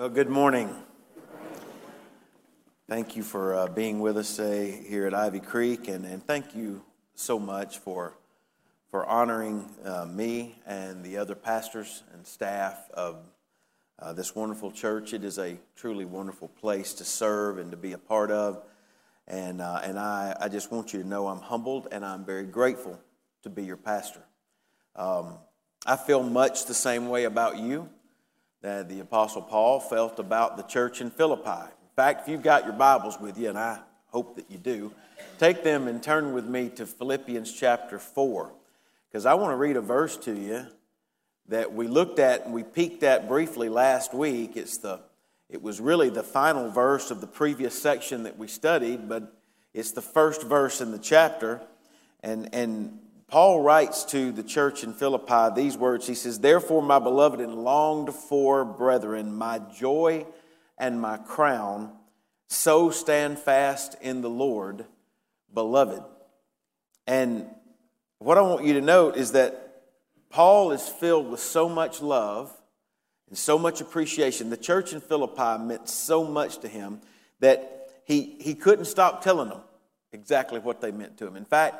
Well, good morning. Thank you for uh, being with us today here at Ivy Creek, and, and thank you so much for, for honoring uh, me and the other pastors and staff of uh, this wonderful church. It is a truly wonderful place to serve and to be a part of. And, uh, and I, I just want you to know I'm humbled and I'm very grateful to be your pastor. Um, I feel much the same way about you that the Apostle Paul felt about the church in Philippi. In fact, if you've got your Bibles with you, and I hope that you do, take them and turn with me to Philippians chapter 4, because I want to read a verse to you that we looked at and we peeked at briefly last week. It's the, it was really the final verse of the previous section that we studied, but it's the first verse in the chapter. And, and Paul writes to the church in Philippi these words. He says, Therefore, my beloved and longed for brethren, my joy and my crown, so stand fast in the Lord, beloved. And what I want you to note is that Paul is filled with so much love and so much appreciation. The church in Philippi meant so much to him that he, he couldn't stop telling them exactly what they meant to him. In fact,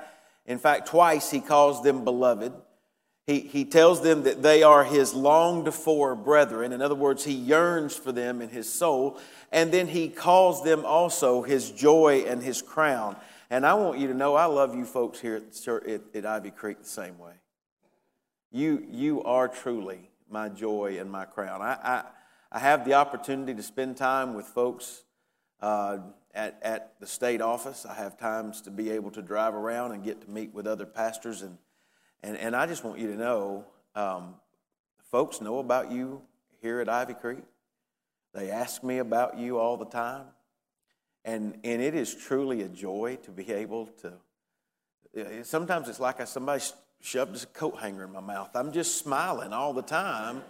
in fact, twice he calls them beloved. He, he tells them that they are his longed for brethren. In other words, he yearns for them in his soul. And then he calls them also his joy and his crown. And I want you to know I love you folks here at, at, at Ivy Creek the same way. You, you are truly my joy and my crown. I, I, I have the opportunity to spend time with folks uh, at, at the state office. I have times to be able to drive around and get to meet with other pastors. And, and, and I just want you to know um, folks know about you here at Ivy Creek. They ask me about you all the time. And, and it is truly a joy to be able to. Sometimes it's like somebody shoved a coat hanger in my mouth. I'm just smiling all the time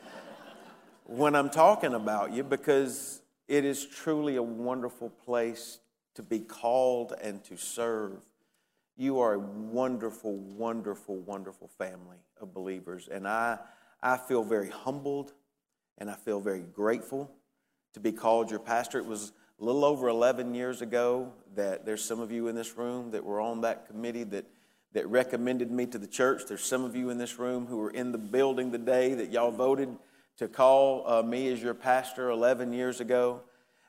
when I'm talking about you because it is truly a wonderful place to be called and to serve. You are a wonderful, wonderful, wonderful family of believers. And I, I feel very humbled and I feel very grateful to be called your pastor. It was a little over 11 years ago that there's some of you in this room that were on that committee that, that recommended me to the church. There's some of you in this room who were in the building the day that y'all voted to call uh, me as your pastor 11 years ago,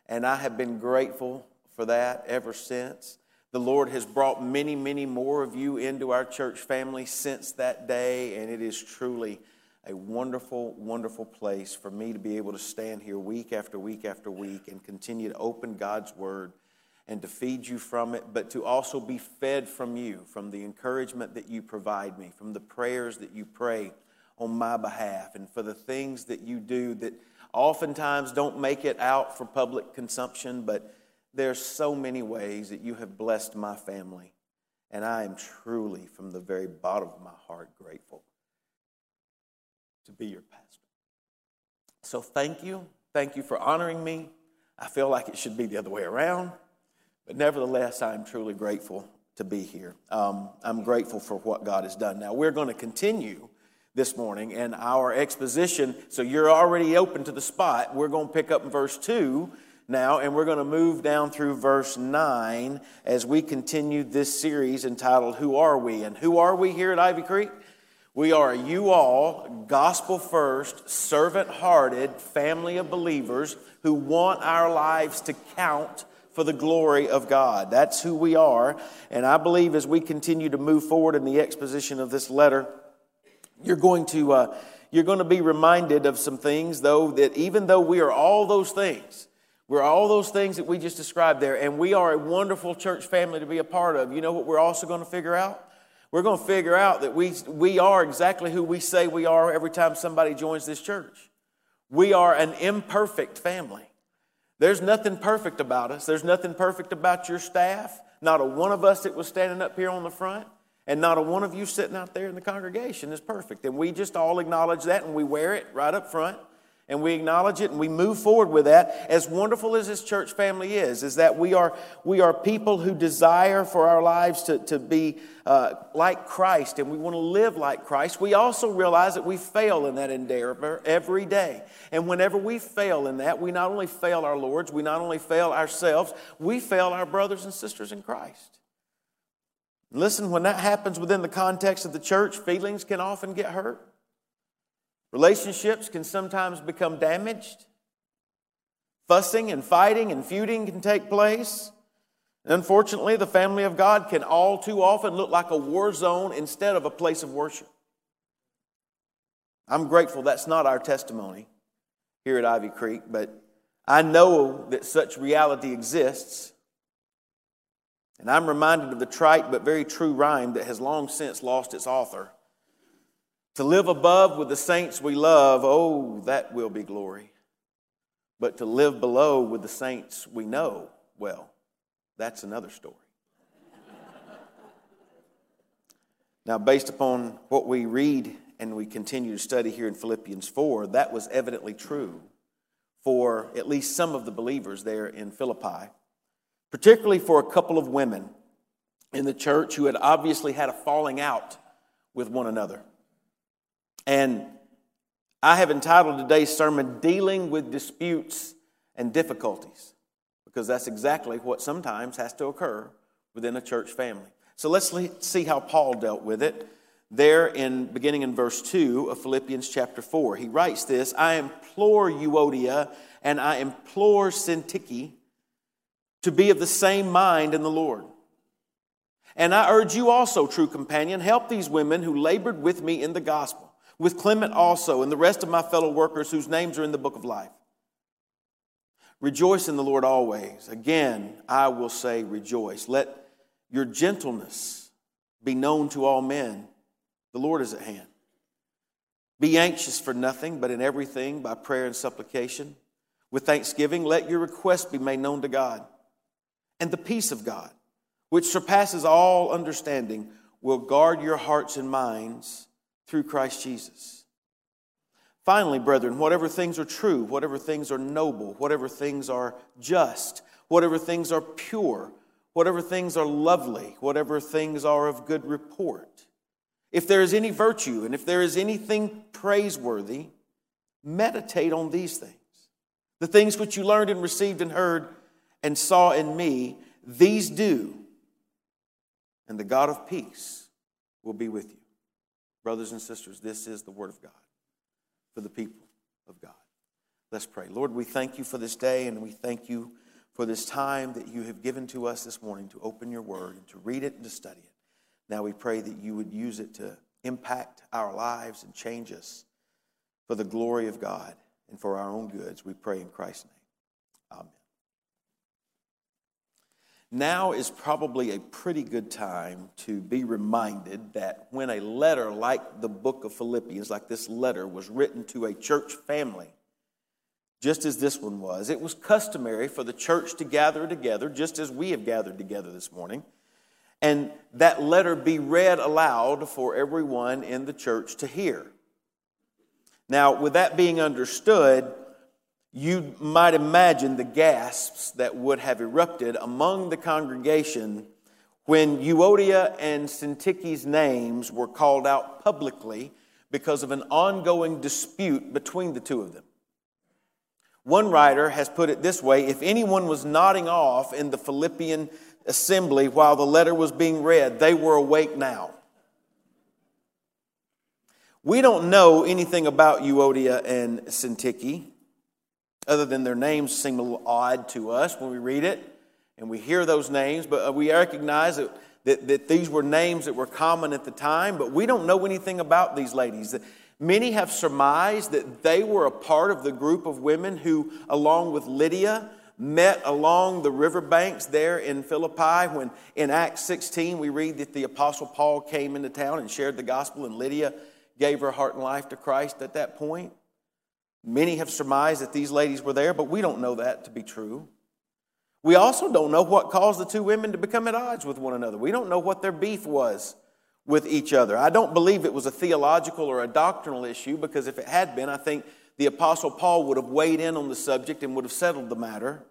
and I have been grateful for that ever since. The Lord has brought many, many more of you into our church family since that day, and it is truly a wonderful, wonderful place for me to be able to stand here week after week after week and continue to open God's Word and to feed you from it, but to also be fed from you, from the encouragement that you provide me, from the prayers that you pray on my behalf and for the things that you do that oftentimes don't make it out for public consumption, but there's so many ways that you have blessed my family. And I am truly, from the very bottom of my heart, grateful to be your pastor. So thank you. Thank you for honoring me. I feel like it should be the other way around, but nevertheless, I'm truly grateful to be here. Um, I'm grateful for what God has done. Now, we're going to continue this morning and our exposition. So you're already open to the spot. We're going to pick up in verse 2 now, and we're going to move down through verse 9 as we continue this series entitled Who Are We? And who are we here at Ivy Creek? We are you all, gospel first, servant hearted family of believers who want our lives to count for the glory of God. That's who we are. And I believe as we continue to move forward in the exposition of this letter, you're going to, uh, you're going to be reminded of some things, though, that even though we are all those things, we're all those things that we just described there, and we are a wonderful church family to be a part of. You know what we're also going to figure out? We're going to figure out that we, we are exactly who we say we are every time somebody joins this church. We are an imperfect family. There's nothing perfect about us. There's nothing perfect about your staff. Not a one of us that was standing up here on the front. And not a one of you sitting out there in the congregation is perfect. And we just all acknowledge that and we wear it right up front. and we acknowledge it and we move forward with that as wonderful as this church family is is that we are we are people who desire for our lives to, to be uh, like christ and we want to live like christ we also realize that we fail in that endeavor every day and whenever we fail in that we not only fail our lords we not only fail ourselves we fail our brothers and sisters in christ listen when that happens within the context of the church feelings can often get hurt Relationships can sometimes become damaged. Fussing and fighting and feuding can take place. Unfortunately, the family of God can all too often look like a war zone instead of a place of worship. I'm grateful that's not our testimony here at Ivy Creek, but I know that such reality exists. And I'm reminded of the trite but very true rhyme that has long since lost its author. To live above with the saints we love, oh, that will be glory. But to live below with the saints we know, well, that's another story. now, based upon what we read and we continue to study here in Philippians 4, that was evidently true for at least some of the believers there in Philippi, particularly for a couple of women in the church who had obviously had a falling out with one another. And I have entitled today's sermon, Dealing with Disputes and Difficulties, because that's exactly what sometimes has to occur within a church family. So let's see how Paul dealt with it. There, in beginning in verse 2 of Philippians chapter 4, he writes this I implore Euodia and I implore Syntyche to be of the same mind in the Lord. And I urge you also, true companion, help these women who labored with me in the gospel with Clement also and the rest of my fellow workers whose names are in the book of life. Rejoice in the Lord always. Again, I will say rejoice. Let your gentleness be known to all men. The Lord is at hand. Be anxious for nothing, but in everything by prayer and supplication. With thanksgiving, let your requests be made known to God. And the peace of God, which surpasses all understanding, will guard your hearts and minds through Christ Jesus. Finally, brethren, whatever things are true, whatever things are noble, whatever things are just, whatever things are pure, whatever things are lovely, whatever things are of good report, if there is any virtue and if there is anything praiseworthy, meditate on these things. The things which you learned and received and heard and saw in me, these do, and the God of peace will be with you. Brothers and sisters, this is the Word of God for the people of God. Let's pray. Lord, we thank you for this day and we thank you for this time that you have given to us this morning to open your Word and to read it and to study it. Now we pray that you would use it to impact our lives and change us for the glory of God and for our own goods. We pray in Christ's name. Amen. Now is probably a pretty good time to be reminded that when a letter like the book of Philippians, like this letter, was written to a church family, just as this one was, it was customary for the church to gather together, just as we have gathered together this morning, and that letter be read aloud for everyone in the church to hear. Now, with that being understood, you might imagine the gasps that would have erupted among the congregation when Euodia and Syntyche's names were called out publicly because of an ongoing dispute between the two of them. One writer has put it this way if anyone was nodding off in the Philippian assembly while the letter was being read, they were awake now. We don't know anything about Euodia and Syntyche other than their names seem a little odd to us when we read it and we hear those names, but uh, we recognize that, that, that these were names that were common at the time, but we don't know anything about these ladies. Many have surmised that they were a part of the group of women who, along with Lydia, met along the riverbanks there in Philippi when in Acts 16 we read that the Apostle Paul came into town and shared the gospel, and Lydia gave her heart and life to Christ at that point. Many have surmised that these ladies were there, but we don't know that to be true. We also don't know what caused the two women to become at odds with one another. We don't know what their beef was with each other. I don't believe it was a theological or a doctrinal issue because if it had been, I think the Apostle Paul would have weighed in on the subject and would have settled the matter.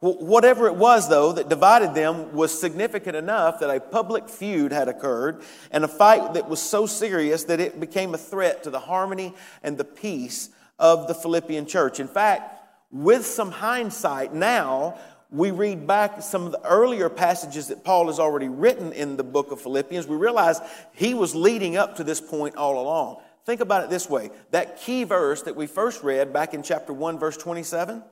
Whatever it was, though, that divided them was significant enough that a public feud had occurred and a fight that was so serious that it became a threat to the harmony and the peace of the Philippian church. In fact, with some hindsight now, we read back some of the earlier passages that Paul has already written in the book of Philippians, we realize he was leading up to this point all along. Think about it this way that key verse that we first read back in chapter 1, verse 27,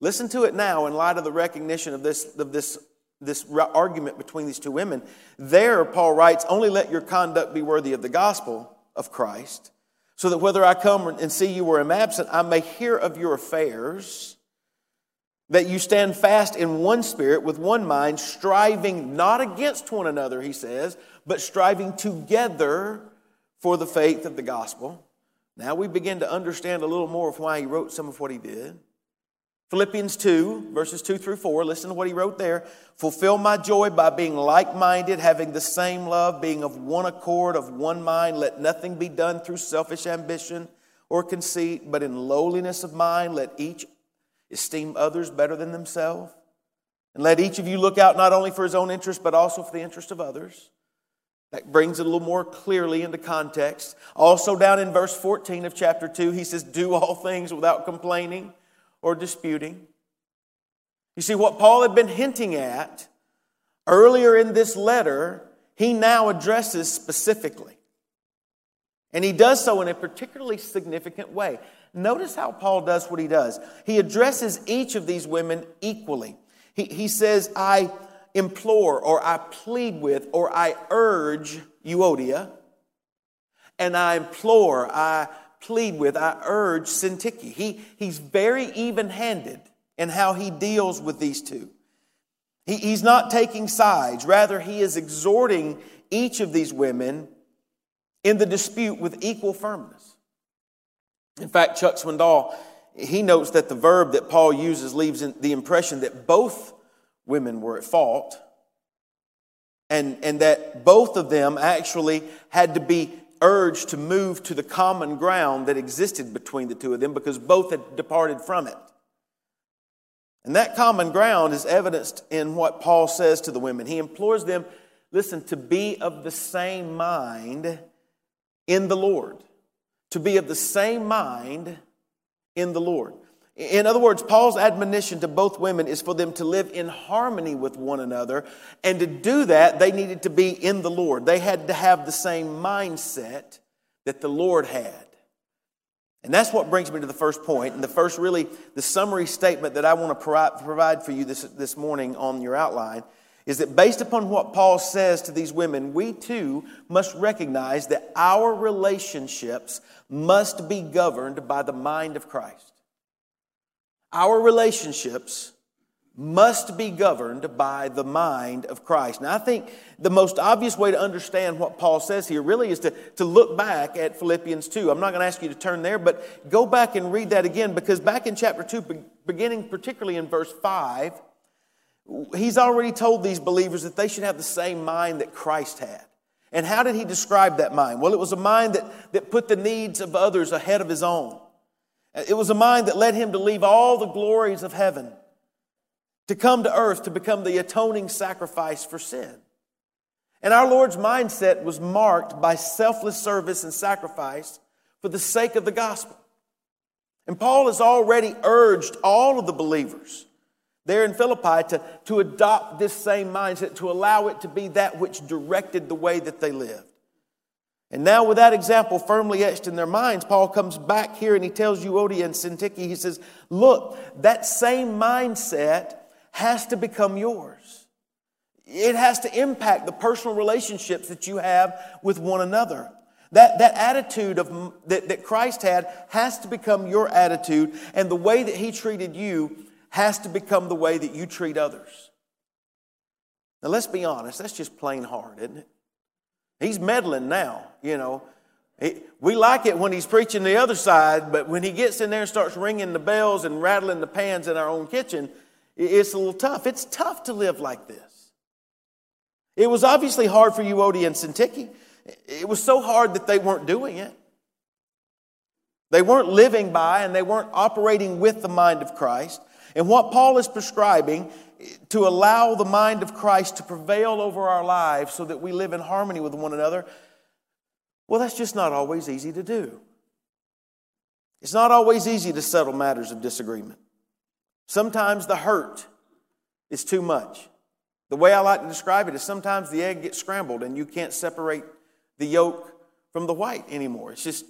listen to it now in light of the recognition of this, of this, this argument between these two women. There, Paul writes, Only let your conduct be worthy of the gospel of Christ, so that whether I come and see you or am absent, I may hear of your affairs that you stand fast in one spirit with one mind, striving not against one another, he says, but striving together for the faith of the gospel. Now we begin to understand a little more of why he wrote some of what he did. Philippians 2, verses 2 through 4, listen to what he wrote there. Fulfill my joy by being like minded, having the same love, being of one accord, of one mind. Let nothing be done through selfish ambition or conceit, but in lowliness of mind, let each esteem others better than themselves. And let each of you look out not only for his own interest, but also for the interest of others. That brings it a little more clearly into context. Also, down in verse 14 of chapter 2, he says, Do all things without complaining or disputing. You see, what Paul had been hinting at earlier in this letter, he now addresses specifically. And he does so in a particularly significant way. Notice how Paul does what he does. He addresses each of these women equally. He, he says, I implore, or I plead with, or I urge Euodia, and I implore, I plead with, I urge Syntyche. He, he's very even handed in how he deals with these two. He, he's not taking sides, rather, he is exhorting each of these women in the dispute with equal firmness. In fact, Chuck Swindoll, he notes that the verb that Paul uses leaves the impression that both women were at fault and, and that both of them actually had to be urged to move to the common ground that existed between the two of them because both had departed from it. And that common ground is evidenced in what Paul says to the women. He implores them, listen, to be of the same mind in the Lord to be of the same mind in the Lord. In other words, Paul's admonition to both women is for them to live in harmony with one another. And to do that, they needed to be in the Lord. They had to have the same mindset that the Lord had. And that's what brings me to the first point, and the first really, the summary statement that I want to provide for you this, this morning on your outline is that based upon what Paul says to these women, we too must recognize that our relationships must be governed by the mind of Christ. Our relationships must be governed by the mind of Christ. Now, I think the most obvious way to understand what Paul says here really is to, to look back at Philippians 2. I'm not going to ask you to turn there, but go back and read that again because back in chapter 2, beginning particularly in verse 5, he's already told these believers that they should have the same mind that Christ had. And how did he describe that mind? Well, it was a mind that, that put the needs of others ahead of his own. It was a mind that led him to leave all the glories of heaven, to come to earth to become the atoning sacrifice for sin. And our Lord's mindset was marked by selfless service and sacrifice for the sake of the gospel. And Paul has already urged all of the believers there in Philippi to, to adopt this same mindset, to allow it to be that which directed the way that they lived. And now, with that example firmly etched in their minds, Paul comes back here and he tells Euodia and Syntyche, he says, Look, that same mindset has to become yours. It has to impact the personal relationships that you have with one another. That, that attitude of, that, that Christ had has to become your attitude, and the way that he treated you has to become the way that you treat others. Now, let's be honest, that's just plain hard, isn't it? He's meddling now, you know. we like it when he's preaching the other side, but when he gets in there and starts ringing the bells and rattling the pans in our own kitchen, it's a little tough. It's tough to live like this. It was obviously hard for Euodia and Syntyche. It was so hard that they weren't doing it. They weren't living by and they weren't operating with the mind of Christ. And what Paul is prescribing to allow the mind of Christ to prevail over our lives so that we live in harmony with one another, well, that's just not always easy to do. It's not always easy to settle matters of disagreement. Sometimes the hurt is too much. The way I like to describe it is sometimes the egg gets scrambled and you can't separate the yolk from the white anymore. It's just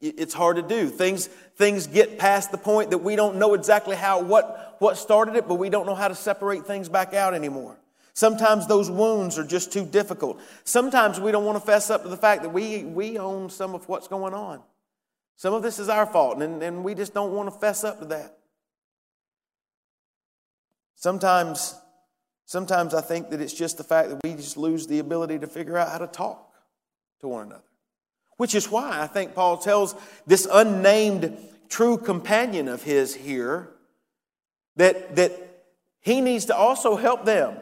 it's hard to do. Things, things get past the point that we don't know exactly how, what, what started it, but we don't know how to separate things back out anymore. Sometimes those wounds are just too difficult. Sometimes we don't want to fess up to the fact that we, we own some of what's going on. Some of this is our fault, and, and we just don't want to fess up to that. Sometimes, sometimes I think that it's just the fact that we just lose the ability to figure out how to talk to one another. Which is why I think Paul tells this unnamed true companion of his here that, that he needs to also help them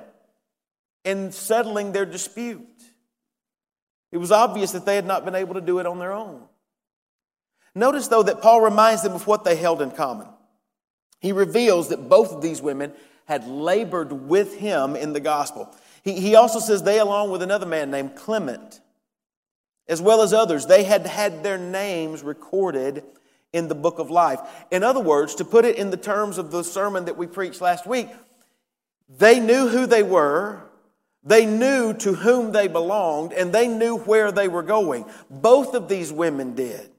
in settling their dispute. It was obvious that they had not been able to do it on their own. Notice, though, that Paul reminds them of what they held in common. He reveals that both of these women had labored with him in the gospel. He, he also says they, along with another man named Clement, as well as others, they had had their names recorded in the book of life. In other words, to put it in the terms of the sermon that we preached last week, they knew who they were, they knew to whom they belonged, and they knew where they were going. Both of these women did.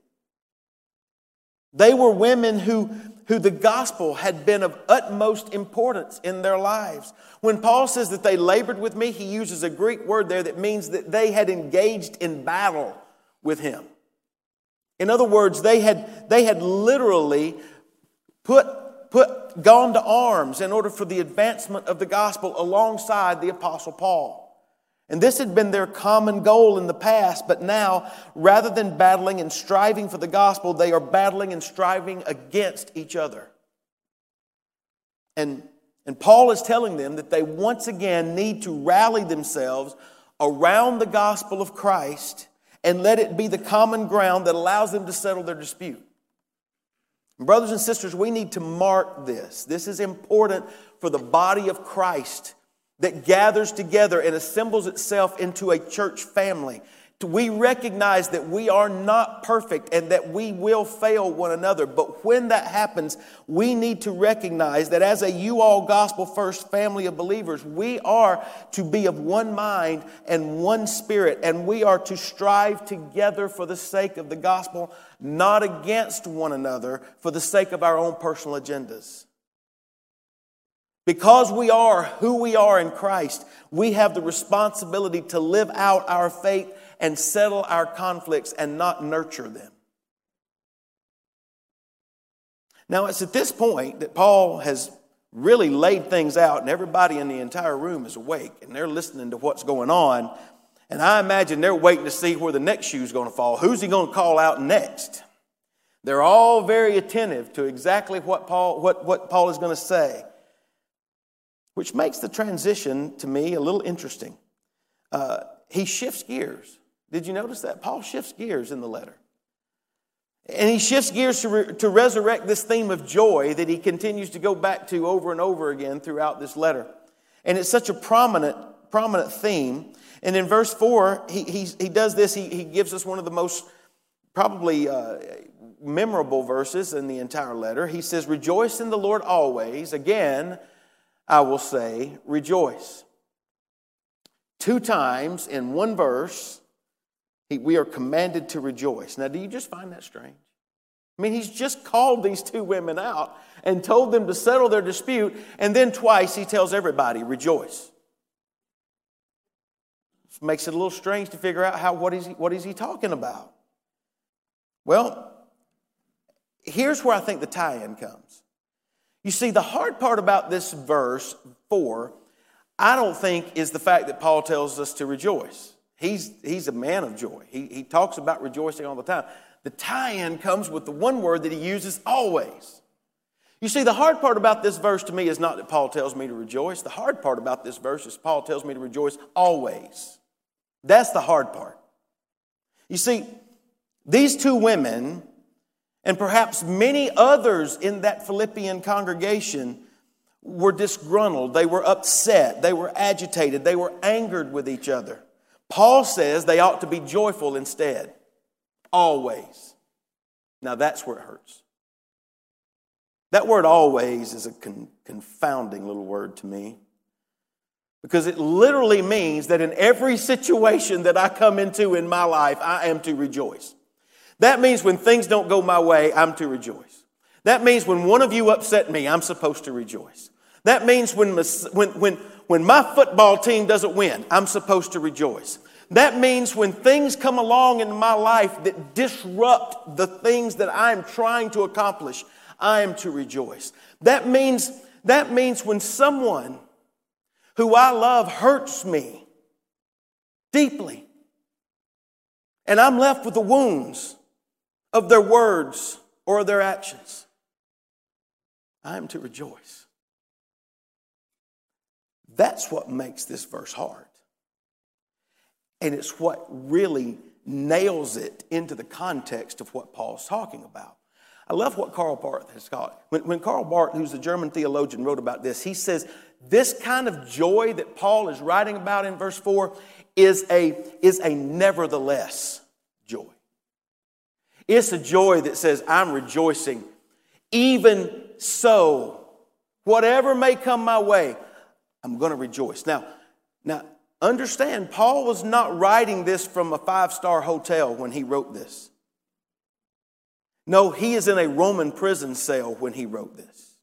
They were women who, who the gospel had been of utmost importance in their lives. When Paul says that they labored with me, he uses a Greek word there that means that they had engaged in battle with him. In other words, they had, they had literally put, put, gone to arms in order for the advancement of the gospel alongside the Apostle Paul. And this had been their common goal in the past, but now, rather than battling and striving for the gospel, they are battling and striving against each other. And, and Paul is telling them that they once again need to rally themselves around the gospel of Christ and let it be the common ground that allows them to settle their dispute. Brothers and sisters, we need to mark this. This is important for the body of Christ that gathers together and assembles itself into a church family. We recognize that we are not perfect and that we will fail one another. But when that happens, we need to recognize that as a you all gospel first family of believers, we are to be of one mind and one spirit, and we are to strive together for the sake of the gospel, not against one another for the sake of our own personal agendas. Because we are who we are in Christ, we have the responsibility to live out our faith and settle our conflicts and not nurture them. Now, it's at this point that Paul has really laid things out, and everybody in the entire room is awake and they're listening to what's going on. And I imagine they're waiting to see where the next shoe is going to fall. Who's he going to call out next? They're all very attentive to exactly what Paul, what, what Paul is going to say which makes the transition to me a little interesting. Uh, he shifts gears. Did you notice that? Paul shifts gears in the letter. And he shifts gears to, re- to resurrect this theme of joy that he continues to go back to over and over again throughout this letter. And it's such a prominent, prominent theme. And in verse 4, he, he, he does this. He, he gives us one of the most probably uh, memorable verses in the entire letter. He says, Rejoice in the Lord always. Again, I will say, rejoice. Two times in one verse, we are commanded to rejoice. Now, do you just find that strange? I mean, he's just called these two women out and told them to settle their dispute, and then twice he tells everybody, rejoice. This makes it a little strange to figure out how, what, is he, what is he talking about? Well, here's where I think the tie in comes. You see, the hard part about this verse 4, I don't think, is the fact that Paul tells us to rejoice. He's, he's a man of joy. He, he talks about rejoicing all the time. The tie in comes with the one word that he uses always. You see, the hard part about this verse to me is not that Paul tells me to rejoice. The hard part about this verse is Paul tells me to rejoice always. That's the hard part. You see, these two women And perhaps many others in that Philippian congregation were disgruntled, they were upset, they were agitated, they were angered with each other. Paul says they ought to be joyful instead, always. Now that's where it hurts. That word always is a con- confounding little word to me because it literally means that in every situation that I come into in my life, I am to rejoice. That means when things don't go my way, I'm to rejoice. That means when one of you upset me, I'm supposed to rejoice. That means when, when, when, when my football team doesn't win, I'm supposed to rejoice. That means when things come along in my life that disrupt the things that I'm trying to accomplish, I am to rejoice. That means, that means when someone who I love hurts me deeply. And I'm left with the wounds of their words or their actions. I am to rejoice. That's what makes this verse hard. And it's what really nails it into the context of what Paul's talking about. I love what Karl Barth has called. When, when Karl Barth, who's a German theologian, wrote about this, he says this kind of joy that Paul is writing about in verse 4 is a, is a nevertheless joy. It's a joy that says, I'm rejoicing. Even so, whatever may come my way, I'm going to rejoice. Now, now, understand, Paul was not writing this from a five star hotel when he wrote this. No, he is in a Roman prison cell when he wrote this.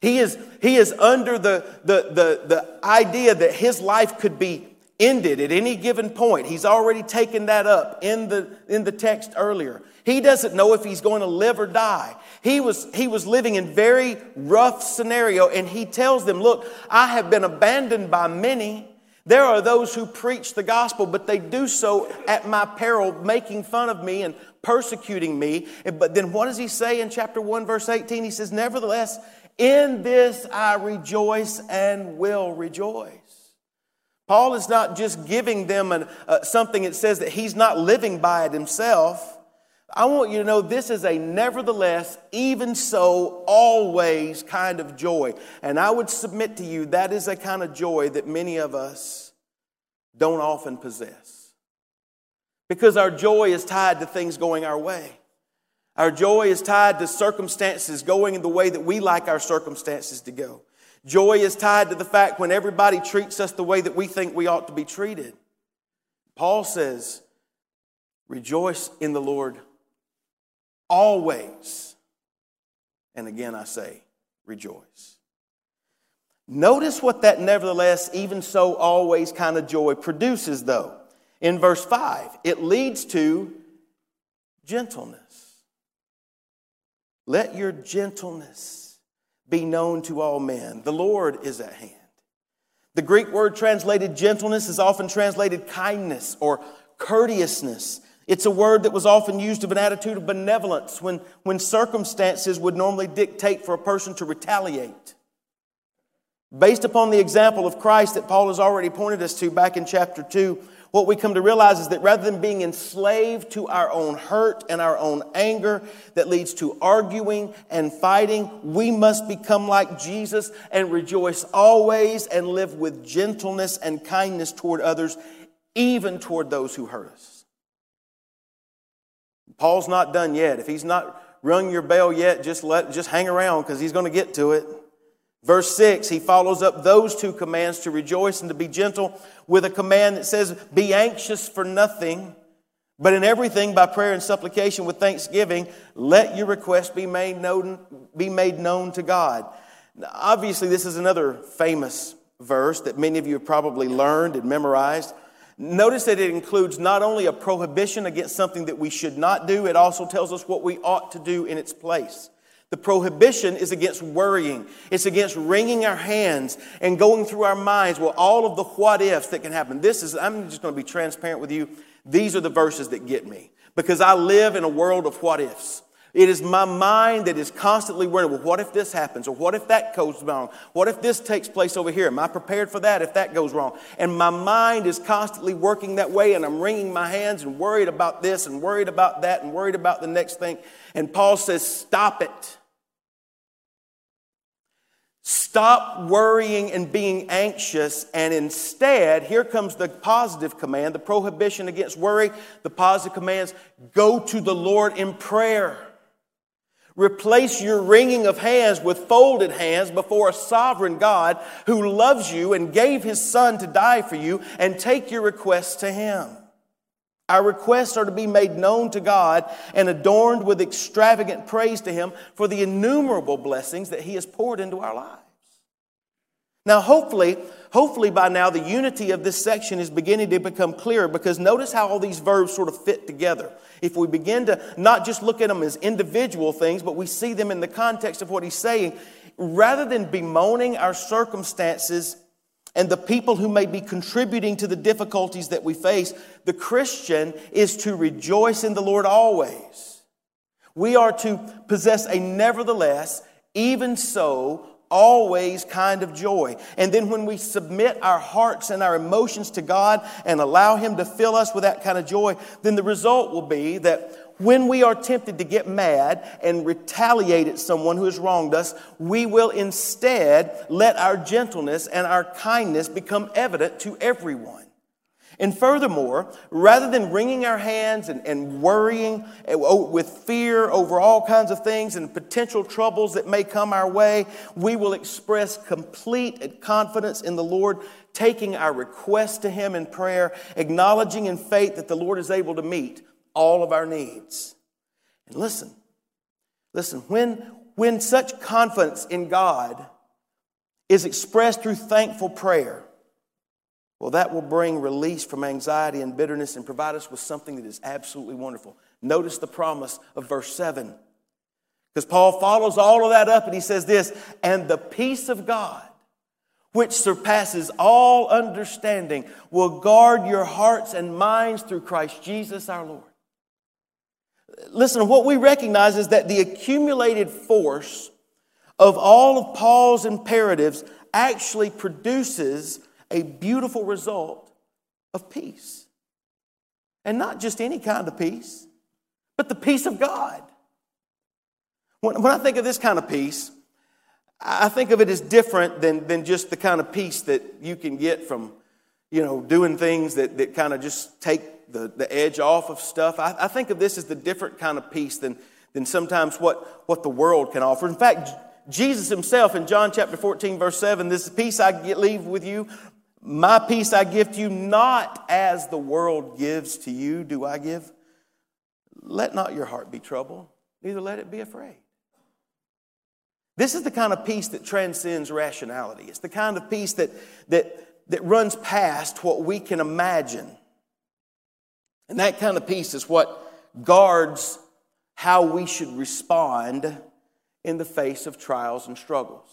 He is, he is under the, the, the, the idea that his life could be ended at any given point. He's already taken that up in the, in the text earlier. He doesn't know if he's going to live or die. He was, he was living in very rough scenario and he tells them, look, I have been abandoned by many. There are those who preach the gospel, but they do so at my peril, making fun of me and persecuting me. But then what does he say in chapter 1, verse 18? He says, Nevertheless, in this I rejoice and will rejoice. Paul is not just giving them an, uh, something that says that he's not living by it himself. I want you to know this is a nevertheless, even so, always kind of joy. And I would submit to you that is a kind of joy that many of us don't often possess. Because our joy is tied to things going our way. Our joy is tied to circumstances going in the way that we like our circumstances to go. Joy is tied to the fact when everybody treats us the way that we think we ought to be treated. Paul says, Rejoice in the Lord always. And again, I say, rejoice. Notice what that nevertheless, even so, always kind of joy produces, though. In verse 5, it leads to gentleness. Let your gentleness be known to all men. The Lord is at hand. The Greek word translated gentleness is often translated kindness or courteousness. It's a word that was often used of an attitude of benevolence when, when circumstances would normally dictate for a person to retaliate. Based upon the example of Christ that Paul has already pointed us to back in chapter 2, what we come to realize is that rather than being enslaved to our own hurt and our own anger that leads to arguing and fighting, we must become like Jesus and rejoice always and live with gentleness and kindness toward others, even toward those who hurt us. Paul's not done yet. If he's not rung your bell yet, just let just hang around because he's going to get to it. Verse 6, he follows up those two commands to rejoice and to be gentle with a command that says, Be anxious for nothing, but in everything by prayer and supplication with thanksgiving, let your request be made known, be made known to God. Now, obviously, this is another famous verse that many of you have probably learned and memorized. Notice that it includes not only a prohibition against something that we should not do, it also tells us what we ought to do in its place. The prohibition is against worrying. It's against wringing our hands and going through our minds, well, all of the what ifs that can happen. This is, I'm just going to be transparent with you. These are the verses that get me because I live in a world of what ifs. It is my mind that is constantly worrying, well, what if this happens? Or what if that goes wrong? What if this takes place over here? Am I prepared for that if that goes wrong? And my mind is constantly working that way, and I'm wringing my hands and worried about this and worried about that and worried about the next thing. And Paul says, stop it. Stop worrying and being anxious, and instead, here comes the positive command, the prohibition against worry. The positive commands go to the Lord in prayer. Replace your wringing of hands with folded hands before a sovereign God who loves you and gave his son to die for you, and take your requests to him. Our requests are to be made known to God and adorned with extravagant praise to Him for the innumerable blessings that He has poured into our lives. Now, hopefully, hopefully by now the unity of this section is beginning to become clearer because notice how all these verbs sort of fit together. If we begin to not just look at them as individual things, but we see them in the context of what he's saying, rather than bemoaning our circumstances and the people who may be contributing to the difficulties that we face, the Christian is to rejoice in the Lord always. We are to possess a nevertheless, even so, always kind of joy. And then when we submit our hearts and our emotions to God and allow Him to fill us with that kind of joy, then the result will be that when we are tempted to get mad and retaliate at someone who has wronged us, we will instead let our gentleness and our kindness become evident to everyone. And furthermore, rather than wringing our hands and, and worrying eh, with fear over all kinds of things and potential troubles that may come our way, we will express complete confidence in the Lord, taking our request to Him in prayer, acknowledging in faith that the Lord is able to meet all of our needs. And listen, listen, when, when such confidence in God is expressed through thankful prayer, well, that will bring release from anxiety and bitterness and provide us with something that is absolutely wonderful. Notice the promise of verse 7. Because Paul follows all of that up and he says this, and the peace of God, which surpasses all understanding, will guard your hearts and minds through Christ Jesus our Lord. Listen, what we recognize is that the accumulated force of all of Paul's imperatives actually produces a beautiful result of peace. And not just any kind of peace, but the peace of God. When, when I think of this kind of peace, I think of it as different than, than just the kind of peace that you can get from, you know, doing things that, that kind of just take the, the edge off of stuff. I, I think of this as the different kind of peace than, than sometimes what, what the world can offer. In fact, Jesus himself in John chapter 14, verse 7, this peace I leave with you, my peace I give to you, not as the world gives to you, do I give. Let not your heart be troubled, neither let it be afraid. This is the kind of peace that transcends rationality. It's the kind of peace that, that, that runs past what we can imagine. And that kind of peace is what guards how we should respond in the face of trials and struggles.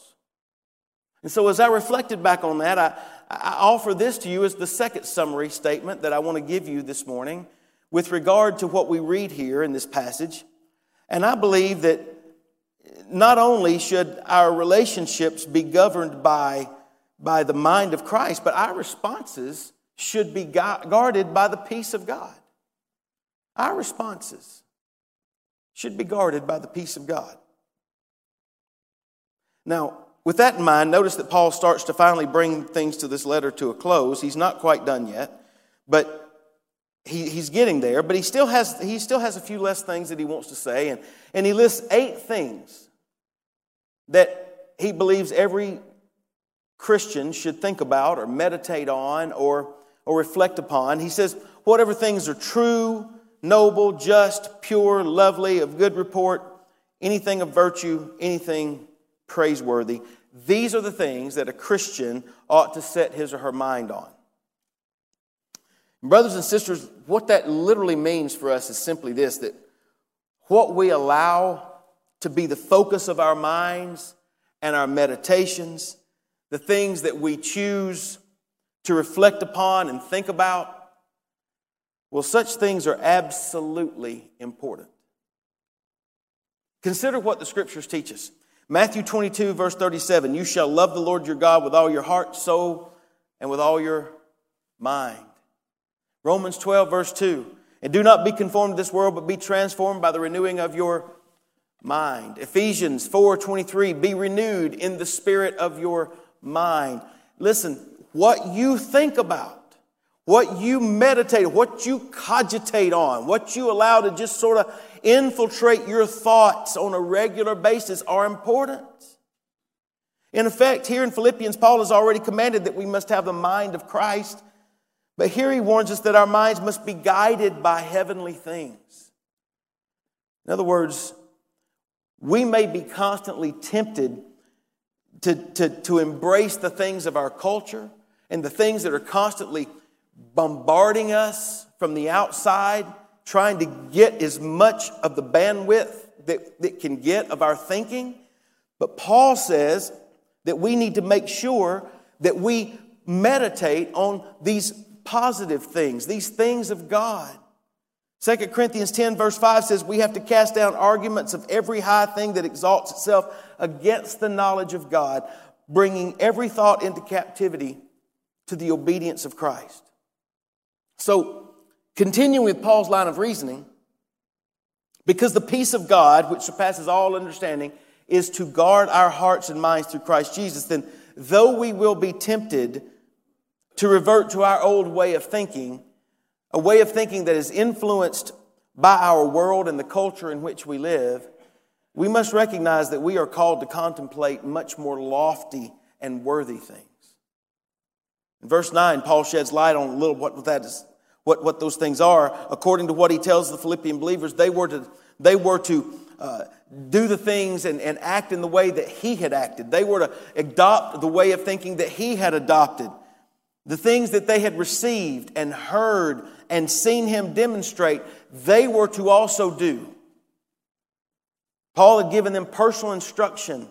And so, as I reflected back on that, I, I offer this to you as the second summary statement that I want to give you this morning with regard to what we read here in this passage. And I believe that not only should our relationships be governed by, by the mind of Christ, but our responses should be guarded by the peace of God. Our responses should be guarded by the peace of God. Now, with that in mind, notice that Paul starts to finally bring things to this letter to a close. He's not quite done yet, but he, he's getting there. But he still, has, he still has a few less things that he wants to say. And, and he lists eight things that he believes every Christian should think about or meditate on or, or reflect upon. He says, whatever things are true, noble, just, pure, lovely, of good report, anything of virtue, anything praiseworthy. These are the things that a Christian ought to set his or her mind on. Brothers and sisters, what that literally means for us is simply this that what we allow to be the focus of our minds and our meditations, the things that we choose to reflect upon and think about, well, such things are absolutely important. Consider what the scriptures teach us. Matthew 22, verse 37 You shall love the Lord your God with all your heart, soul, and with all your mind. Romans 12, verse 2 And do not be conformed to this world, but be transformed by the renewing of your mind. Ephesians 4, 23 Be renewed in the spirit of your mind. Listen, what you think about what you meditate, what you cogitate on, what you allow to just sort of infiltrate your thoughts on a regular basis are important. In effect, here in Philippians, Paul has already commanded that we must have the mind of Christ. But here he warns us that our minds must be guided by heavenly things. In other words, we may be constantly tempted to, to, to embrace the things of our culture and the things that are constantly bombarding us from the outside, trying to get as much of the bandwidth that, that can get of our thinking. But Paul says that we need to make sure that we meditate on these positive things, these things of God. 2 Corinthians 10, verse 5 says, We have to cast down arguments of every high thing that exalts itself against the knowledge of God, bringing every thought into captivity to the obedience of Christ. So, continuing with Paul's line of reasoning, because the peace of God, which surpasses all understanding, is to guard our hearts and minds through Christ Jesus, then though we will be tempted to revert to our old way of thinking, a way of thinking that is influenced by our world and the culture in which we live, we must recognize that we are called to contemplate much more lofty and worthy things. In verse 9, Paul sheds light on a little what that is, what, what those things are. According to what he tells the Philippian believers, they were to, they were to uh, do the things and, and act in the way that he had acted. They were to adopt the way of thinking that he had adopted. The things that they had received and heard and seen him demonstrate, they were to also do. Paul had given them personal instruction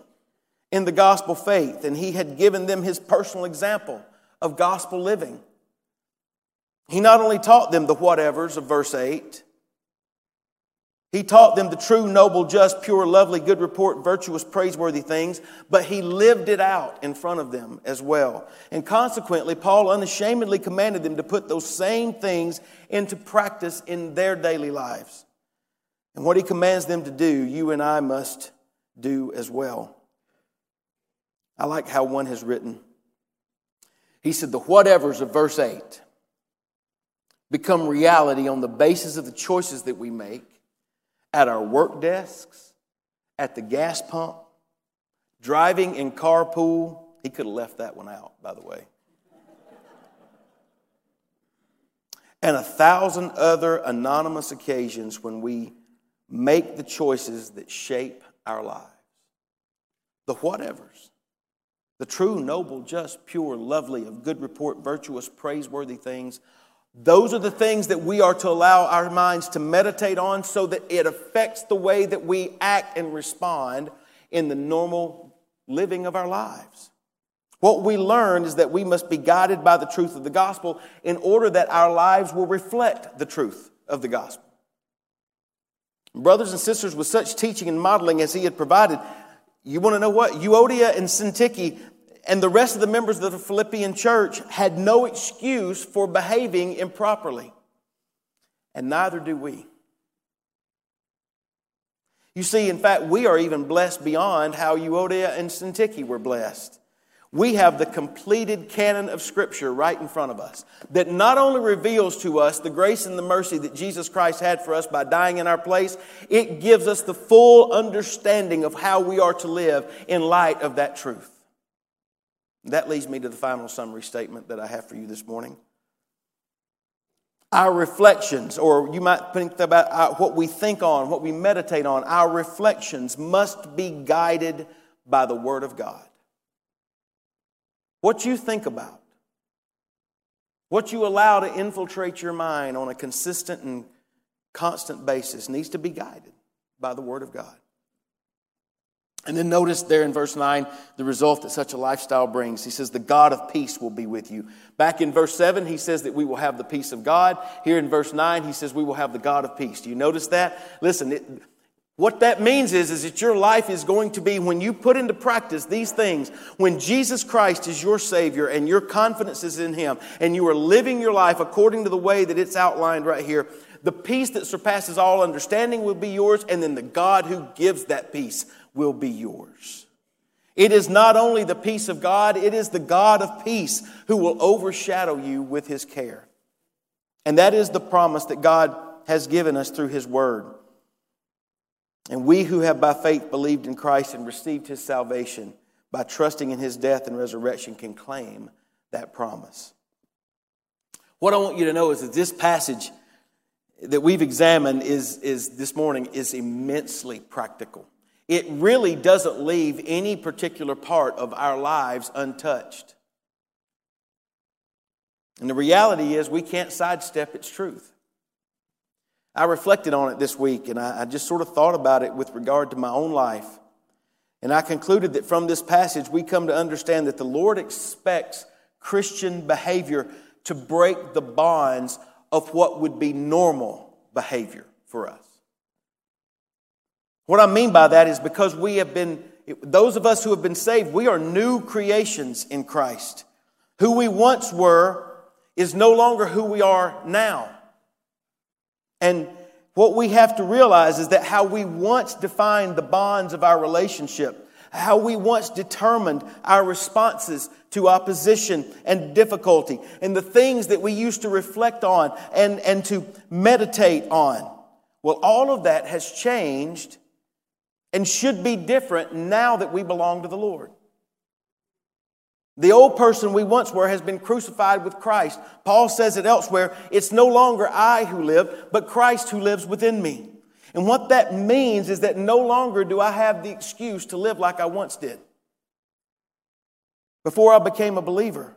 in the gospel faith, and he had given them his personal example of gospel living. He not only taught them the whatevers of verse 8, he taught them the true, noble, just, pure, lovely, good report, virtuous, praiseworthy things, but he lived it out in front of them as well. And consequently, Paul unashamedly commanded them to put those same things into practice in their daily lives. And what he commands them to do, you and I must do as well. I like how one has written. He said, The whatevers of verse 8 become reality on the basis of the choices that we make at our work desks, at the gas pump, driving in carpool. He could have left that one out, by the way. and a thousand other anonymous occasions when we make the choices that shape our lives. The whatevers. The true, noble, just, pure, lovely, of good report, virtuous, praiseworthy things those are the things that we are to allow our minds to meditate on so that it affects the way that we act and respond in the normal living of our lives. What we learn is that we must be guided by the truth of the gospel in order that our lives will reflect the truth of the gospel. Brothers and sisters, with such teaching and modeling as he had provided, you want to know what? Euodia and Syntyche and the rest of the members of the Philippian church had no excuse for behaving improperly. And neither do we. You see, in fact, we are even blessed beyond how Euodia and Syntyche were blessed. We have the completed canon of Scripture right in front of us that not only reveals to us the grace and the mercy that Jesus Christ had for us by dying in our place, it gives us the full understanding of how we are to live in light of that truth. That leads me to the final summary statement that I have for you this morning. Our reflections, or you might think about uh, what we think on, what we meditate on, our reflections must be guided by the Word of God. What you think about, what you allow to infiltrate your mind on a consistent and constant basis needs to be guided by the Word of God. And then notice there in verse 9 the result that such a lifestyle brings. He says, The God of peace will be with you. Back in verse 7, he says that we will have the peace of God. Here in verse 9, he says we will have the God of peace. Do you notice that? Listen, it, What that means is, is that your life is going to be, when you put into practice these things, when Jesus Christ is your Savior and your confidence is in Him, and you are living your life according to the way that it's outlined right here, the peace that surpasses all understanding will be yours, and then the God who gives that peace will be yours. It is not only the peace of God, it is the God of peace who will overshadow you with His care. And that is the promise that God has given us through His Word. And we who have by faith believed in Christ and received his salvation by trusting in his death and resurrection can claim that promise. What I want you to know is that this passage that we've examined is, is this morning is immensely practical. It really doesn't leave any particular part of our lives untouched. And the reality is, we can't sidestep its truth. I reflected on it this week and I, just sort of thought about it with regard to my own life. And I concluded that from this passage, we come to understand that the Lord expects Christian behavior to break the bonds of what would be normal behavior for us. What I mean by that is because we have been, those of us who have been saved, we are new creations in Christ. Who we once were is no longer who we are now. And what we have to realize is that how we once defined the bonds of our relationship, how we once determined our responses to opposition and difficulty, and the things that we used to reflect on and, and to meditate on. Well, all of that has changed and should be different now that we belong to the Lord. The old person we once were has been crucified with Christ. Paul says it elsewhere it's no longer I who live, but Christ who lives within me. And what that means is that no longer do I have the excuse to live like I once did before I became a believer.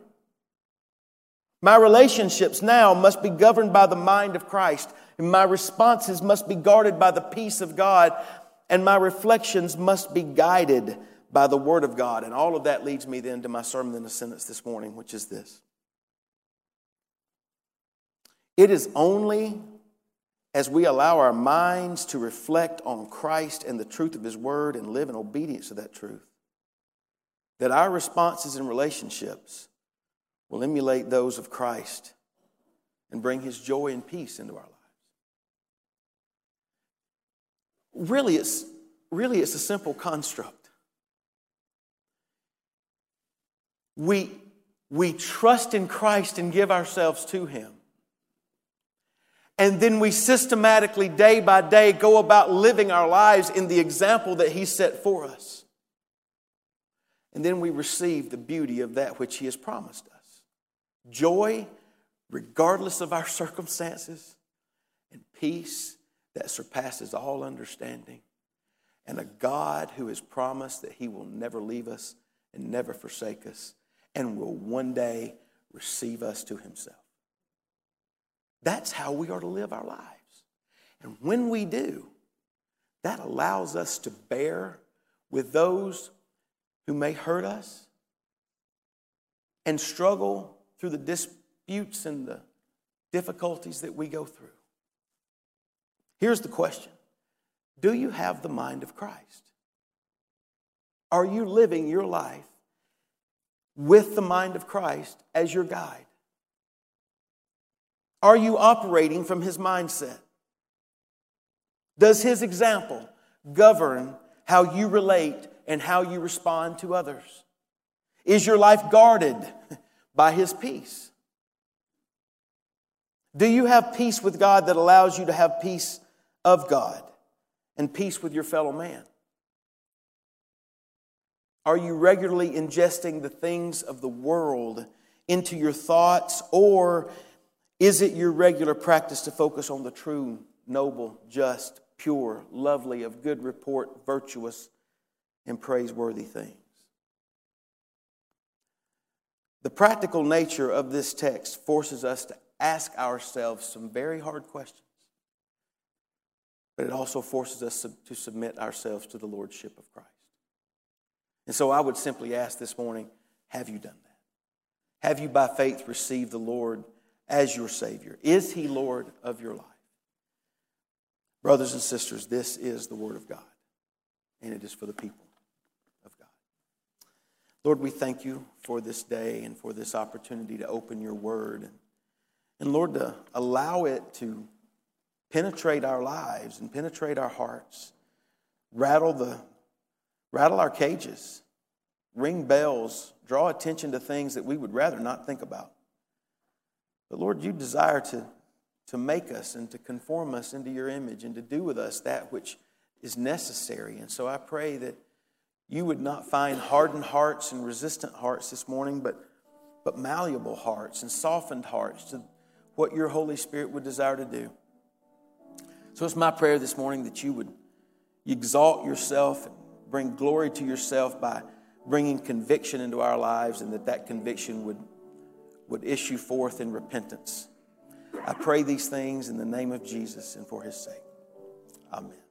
My relationships now must be governed by the mind of Christ, and my responses must be guarded by the peace of God, and my reflections must be guided by the Word of God. And all of that leads me then to my sermon in a sentence this morning, which is this It is only as we allow our minds to reflect on Christ and the truth of His Word and live in obedience to that truth that our responses and relationships will emulate those of Christ and bring His joy and peace into our lives. Really, it's, really, it's a simple construct. we, we trust in Christ and give ourselves to Him. And then we systematically, day by day, go about living our lives in the example that He set for us. And then we receive the beauty of that which He has promised us joy, regardless of our circumstances, and peace that surpasses all understanding, and a God who has promised that He will never leave us and never forsake us and will one day receive us to himself. That's how we are to live our lives. And when we do, that allows us to bear with those who may hurt us and struggle through the disputes and the difficulties that we go through. Here's the question Do you have the mind of Christ? Are you living your life with the mind of Christ as your guide? Are you operating from his mindset? Does his example govern how you relate and how you respond to others? Is your life guarded by his peace? Do you have peace with God that allows you to have peace of God and peace with your fellow man? Are you regularly ingesting the things of the world into your thoughts, or is it your regular practice to focus on the true, noble, just, pure, lovely, of good report, virtuous, and praiseworthy things? The practical nature of this text forces us to ask ourselves some very hard questions, but it also forces us to submit ourselves to the Lordship of Christ. And so I would simply ask this morning have you done that? Have you by faith received the Lord as your Savior? Is He Lord of your life? Brothers and sisters, this is the Word of God, and it is for the people of God. Lord, we thank you for this day and for this opportunity to open your Word. And Lord, to allow it to penetrate our lives and penetrate our hearts, rattle, the, rattle our cages, ring bells, draw attention to things that we would rather not think about. But Lord, you desire to to make us and to conform us into your image and to do with us that which is necessary. And so I pray that you would not find hardened hearts and resistant hearts this morning, but, but malleable hearts and softened hearts to what your Holy Spirit would desire to do. So it's my prayer this morning that you would exalt yourself and bring glory to yourself by bringing conviction into our lives and that that conviction would, would issue forth in repentance. I pray these things in the name of Jesus and for his sake. Amen.